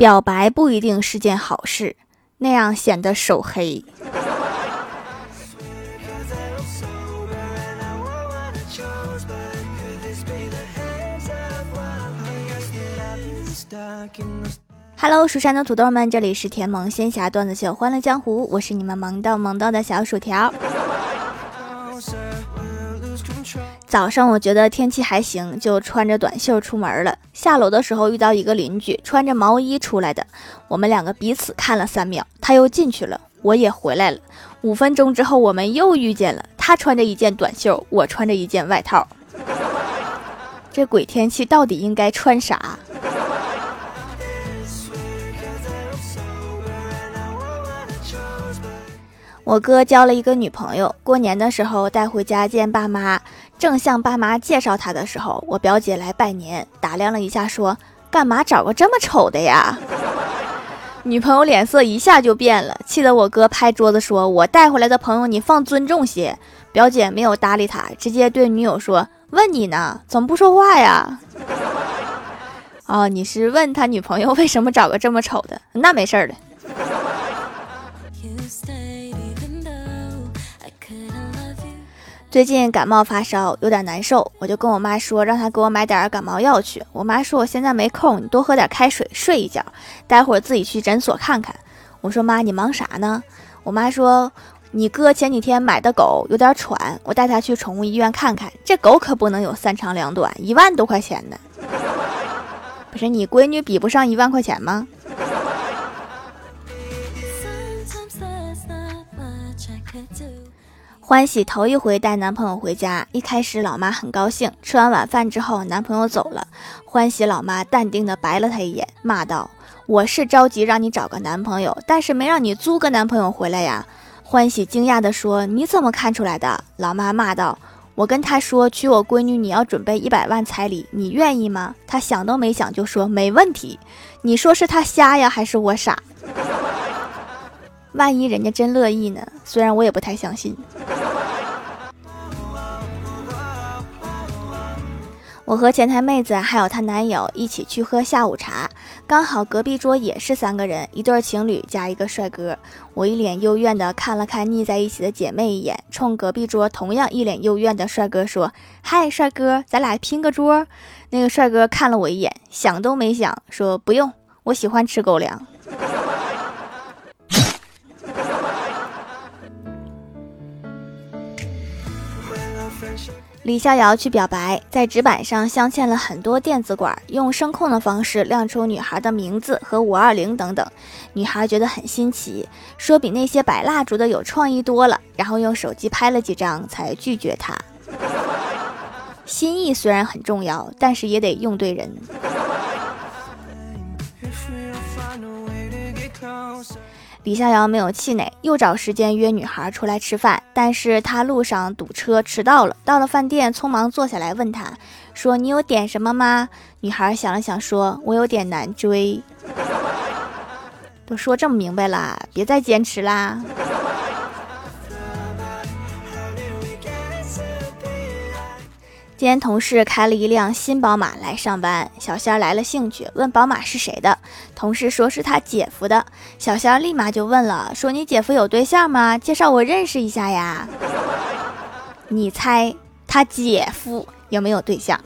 表白不一定是件好事，那样显得手黑。Hello，蜀山的土豆们，这里是甜萌仙侠段子秀《欢乐江湖》，我是你们萌到萌到的小薯条。早上我觉得天气还行，就穿着短袖出门了。下楼的时候遇到一个邻居，穿着毛衣出来的。我们两个彼此看了三秒，他又进去了，我也回来了。五分钟之后，我们又遇见了。他穿着一件短袖，我穿着一件外套。这鬼天气到底应该穿啥？我哥交了一个女朋友，过年的时候带回家见爸妈。正向爸妈介绍他的时候，我表姐来拜年，打量了一下，说：“干嘛找个这么丑的呀？” 女朋友脸色一下就变了，气得我哥拍桌子说：“我带回来的朋友，你放尊重些。”表姐没有搭理他，直接对女友说：“问你呢，怎么不说话呀？” 哦，你是问他女朋友为什么找个这么丑的？那没事儿的。最近感冒发烧，有点难受，我就跟我妈说，让她给我买点感冒药去。我妈说我现在没空，你多喝点开水，睡一觉，待会儿自己去诊所看看。我说妈，你忙啥呢？我妈说你哥前几天买的狗有点喘，我带他去宠物医院看看。这狗可不能有三长两短，一万多块钱呢。不是你闺女比不上一万块钱吗？欢喜头一回带男朋友回家，一开始老妈很高兴。吃完晚饭之后，男朋友走了，欢喜老妈淡定的白了他一眼，骂道：“我是着急让你找个男朋友，但是没让你租个男朋友回来呀。”欢喜惊讶的说：“你怎么看出来的？”老妈骂道：“我跟他说娶我闺女你要准备一百万彩礼，你愿意吗？”他想都没想就说：“没问题。”你说是他瞎呀，还是我傻？万一人家真乐意呢？虽然我也不太相信。我和前台妹子还有她男友一起去喝下午茶，刚好隔壁桌也是三个人，一对情侣加一个帅哥。我一脸幽怨的看了看腻在一起的姐妹一眼，冲隔壁桌同样一脸幽怨的帅哥说：“嗨，帅哥，咱俩拼个桌。”那个帅哥看了我一眼，想都没想说：“不用，我喜欢吃狗粮。”李逍遥去表白，在纸板上镶嵌了很多电子管，用声控的方式亮出女孩的名字和五二零等等。女孩觉得很新奇，说比那些摆蜡烛的有创意多了，然后用手机拍了几张才拒绝他。心意虽然很重要，但是也得用对人。李逍遥没有气馁，又找时间约女孩出来吃饭，但是他路上堵车迟到了。到了饭店，匆忙坐下来问他说：“你有点什么吗？”女孩想了想说：“我有点难追。”都说这么明白了，别再坚持啦。今天同事开了一辆新宝马来上班，小仙来了兴趣，问宝马是谁的。同事说是他姐夫的，小仙立马就问了，说你姐夫有对象吗？介绍我认识一下呀。你猜他姐夫有没有对象？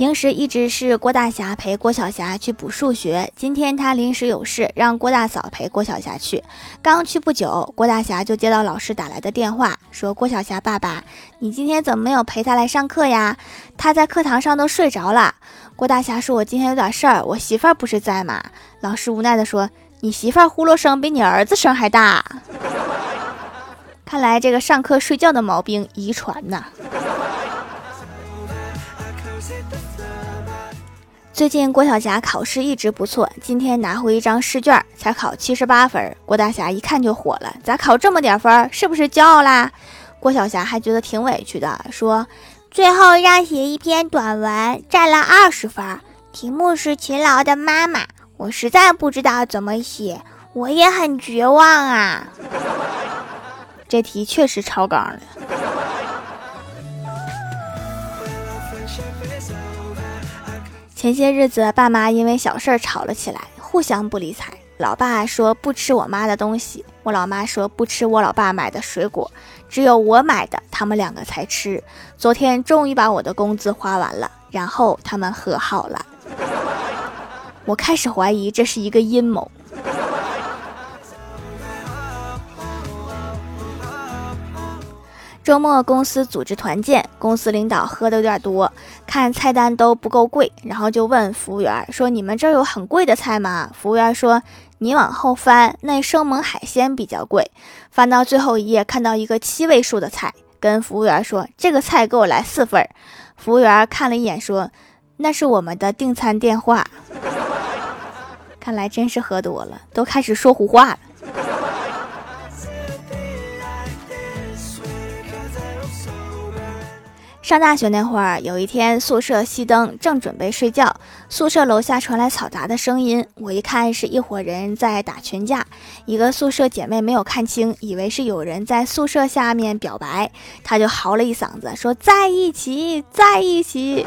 平时一直是郭大侠陪郭晓霞去补数学，今天他临时有事，让郭大嫂陪郭晓霞去。刚去不久，郭大侠就接到老师打来的电话，说：“郭晓霞爸爸，你今天怎么没有陪他来上课呀？他在课堂上都睡着了。”郭大侠说：“我今天有点事儿，我媳妇儿不是在吗？”老师无奈的说：“你媳妇儿呼噜声比你儿子声还大。”看来这个上课睡觉的毛病遗传呐。最近郭晓霞考试一直不错，今天拿回一张试卷，才考七十八分。郭大侠一看就火了，咋考这么点分？是不是骄傲啦？郭晓霞还觉得挺委屈的，说：“最后让写一篇短文，占了二十分，题目是勤劳的妈妈，我实在不知道怎么写，我也很绝望啊。”这题确实超纲了。前些日子，爸妈因为小事儿吵了起来，互相不理睬。老爸说不吃我妈的东西，我老妈说不吃我老爸买的水果，只有我买的，他们两个才吃。昨天终于把我的工资花完了，然后他们和好了。我开始怀疑这是一个阴谋。周末公司组织团建，公司领导喝的有点多，看菜单都不够贵，然后就问服务员说：“你们这儿有很贵的菜吗？”服务员说：“你往后翻，那生猛海鲜比较贵。”翻到最后一页，看到一个七位数的菜，跟服务员说：“这个菜给我来四份。”服务员看了一眼说：“那是我们的订餐电话。”看来真是喝多了，都开始说胡话了。上大学那会儿，有一天宿舍熄灯，正准备睡觉，宿舍楼下传来嘈杂的声音。我一看，是一伙人在打群架。一个宿舍姐妹没有看清，以为是有人在宿舍下面表白，她就嚎了一嗓子，说在一起，在一起。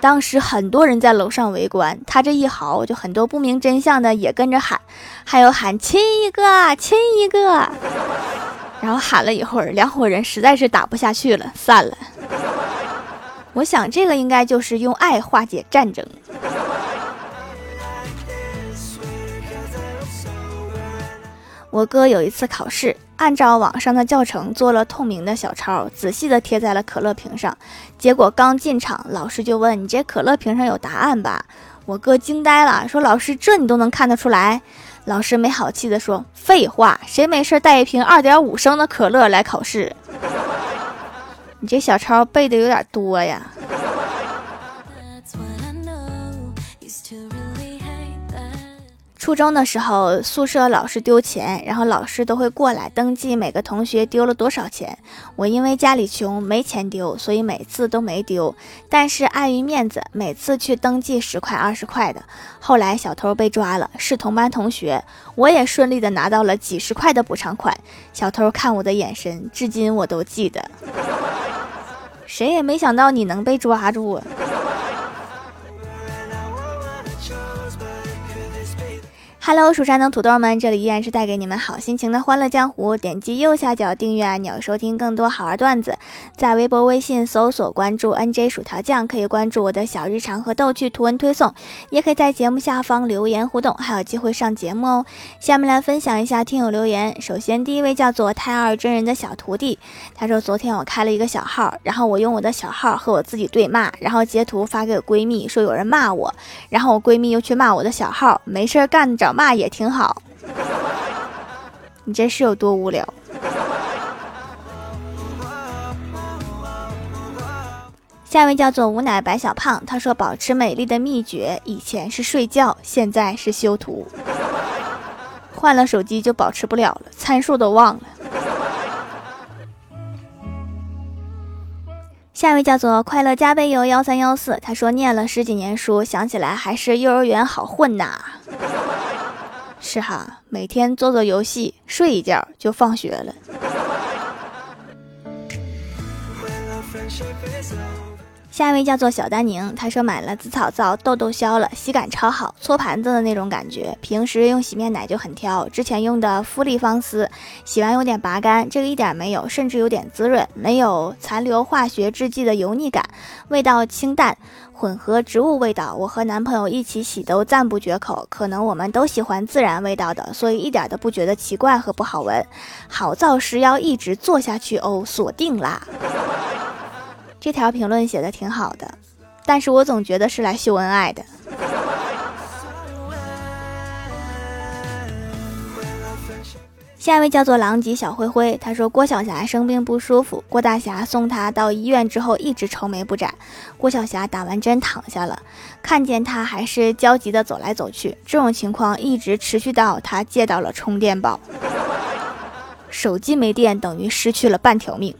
当时很多人在楼上围观，她这一嚎，就很多不明真相的也跟着喊，还有喊亲一个，亲一个。然后喊了一会儿，两伙人实在是打不下去了，散了。我想这个应该就是用爱化解战争。我哥有一次考试，按照网上的教程做了透明的小抄，仔细的贴在了可乐瓶上。结果刚进场，老师就问：“你这可乐瓶上有答案吧？”我哥惊呆了，说：“老师，这你都能看得出来？”老师没好气地说：“废话，谁没事带一瓶二点五升的可乐来考试？你这小抄背的有点多呀。”初中的时候，宿舍老是丢钱，然后老师都会过来登记每个同学丢了多少钱。我因为家里穷没钱丢，所以每次都没丢。但是碍于面子，每次去登记十块二十块的。后来小偷被抓了，是同班同学，我也顺利的拿到了几十块的补偿款。小偷看我的眼神，至今我都记得。谁也没想到你能被抓住。Hello，蜀山的土豆们，这里依然是带给你们好心情的欢乐江湖。点击右下角订阅按钮，收听更多好玩段子。在微博、微信搜索关注 NJ 薯条酱，可以关注我的小日常和逗趣图文推送，也可以在节目下方留言互动，还有机会上节目哦。下面来分享一下听友留言。首先，第一位叫做太二真人的小徒弟，他说：“昨天我开了一个小号，然后我用我的小号和我自己对骂，然后截图发给我闺蜜，说有人骂我，然后我闺蜜又去骂我的小号，没事干找。”骂也挺好，你这是有多无聊？下一位叫做无奶白小胖，他说保持美丽的秘诀，以前是睡觉，现在是修图，换了手机就保持不了了，参数都忘了。下一位叫做快乐加倍游幺三幺四，他说念了十几年书，想起来还是幼儿园好混呐。是哈，每天做做游戏，睡一觉就放学了。下一位叫做小丹宁，他说买了紫草皂，痘痘消了，洗感超好，搓盘子的那种感觉。平时用洗面奶就很挑，之前用的芙丽芳丝，洗完有点拔干，这个一点没有，甚至有点滋润，没有残留化学制剂的油腻感，味道清淡，混合植物味道。我和男朋友一起洗都赞不绝口，可能我们都喜欢自然味道的，所以一点都不觉得奇怪和不好闻。好造师要一直做下去哦，锁定啦。这条评论写的挺好的，但是我总觉得是来秀恩爱的。下一位叫做狼藉小灰灰，他说郭晓霞生病不舒服，郭大侠送她到医院之后一直愁眉不展。郭晓霞打完针躺下了，看见他还是焦急的走来走去，这种情况一直持续到他借到了充电宝，手机没电等于失去了半条命。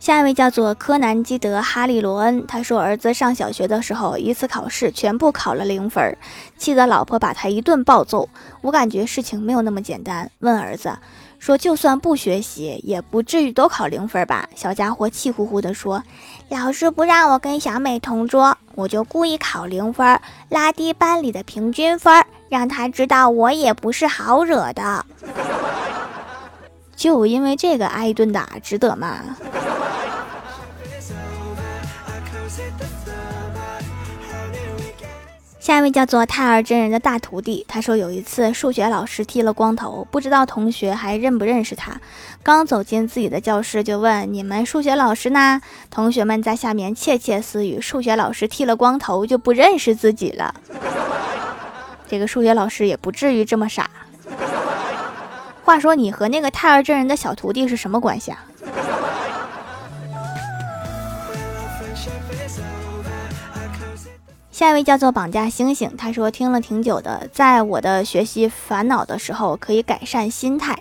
下一位叫做柯南基德哈利罗恩，他说儿子上小学的时候，一次考试全部考了零分，气得老婆把他一顿暴揍。我感觉事情没有那么简单，问儿子：说就算不学习，也不至于都考零分吧？小家伙气呼呼地说：“老师不让我跟小美同桌，我就故意考零分，拉低班里的平均分，让他知道我也不是好惹的。就因为这个挨一顿打，值得吗？”下一位叫做泰尔真人的大徒弟，他说有一次数学老师剃了光头，不知道同学还认不认识他。刚走进自己的教室，就问你们数学老师呢？同学们在下面窃窃私语：数学老师剃了光头就不认识自己了。这个数学老师也不至于这么傻。话说你和那个泰尔真人的小徒弟是什么关系啊？下一位叫做绑架星星，他说听了挺久的，在我的学习烦恼的时候可以改善心态。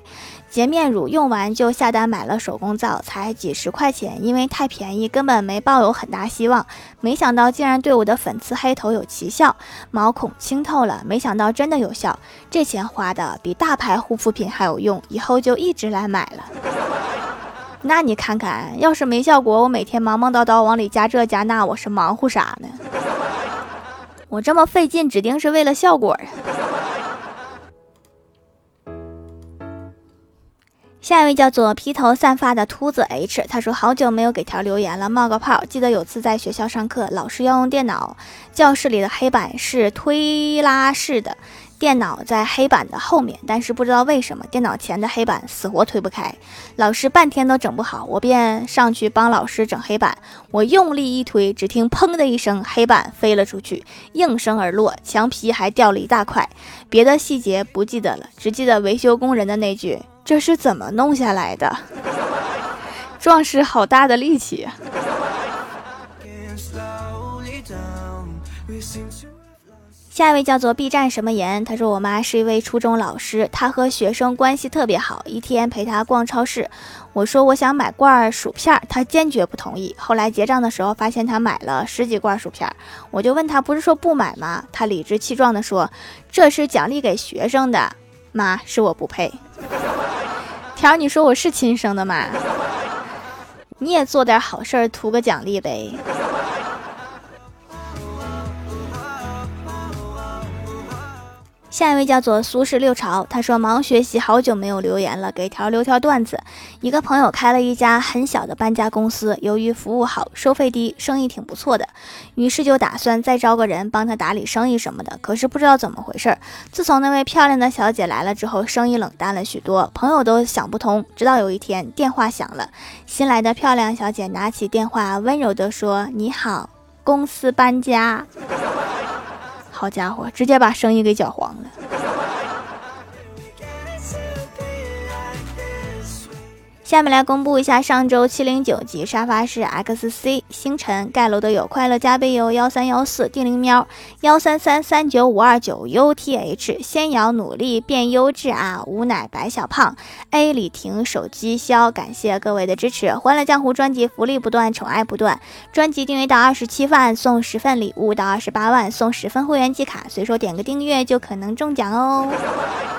洁面乳用完就下单买了手工皂，才几十块钱，因为太便宜，根本没抱有很大希望。没想到竟然对我的粉刺黑头有奇效，毛孔清透了。没想到真的有效，这钱花的比大牌护肤品还有用，以后就一直来买了。那你看看，要是没效果，我每天忙忙叨叨往里加这加那，我是忙乎啥呢？我这么费劲，指定是为了效果呀。下一位叫做披头散发的秃子 H，他说好久没有给条留言了，冒个泡。记得有次在学校上课，老师要用电脑，教室里的黑板是推拉式的。电脑在黑板的后面，但是不知道为什么电脑前的黑板死活推不开，老师半天都整不好，我便上去帮老师整黑板。我用力一推，只听砰的一声，黑板飞了出去，应声而落，墙皮还掉了一大块。别的细节不记得了，只记得维修工人的那句：“这是怎么弄下来的？”壮士好大的力气。下一位叫做 B 站什么言，他说我妈是一位初中老师，她和学生关系特别好。一天陪她逛超市，我说我想买罐儿薯片，她坚决不同意。后来结账的时候发现她买了十几罐薯片，我就问她不是说不买吗？她理直气壮地说这是奖励给学生的，妈是我不配。条你说我是亲生的吗？你也做点好事儿图个奖励呗。下一位叫做苏轼六朝，他说忙学习好久没有留言了，给条留条段子。一个朋友开了一家很小的搬家公司，由于服务好，收费低，生意挺不错的，于是就打算再招个人帮他打理生意什么的。可是不知道怎么回事，自从那位漂亮的小姐来了之后，生意冷淡了许多，朋友都想不通。直到有一天电话响了，新来的漂亮小姐拿起电话，温柔地说：“你好，公司搬家。”好家伙，直接把生意给搅黄了。下面来公布一下上周七零九级沙发是 XC 星辰盖楼的有快乐加倍哟幺三幺四定灵喵幺三三三九五二九 UTH 先瑶努力变优质啊无奶白小胖 A 李婷手机销感谢各位的支持欢乐江湖专辑福利不断宠爱不断专辑订阅到二十七万送十份礼物到二十八万送十份会员季卡随手点个订阅就可能中奖哦。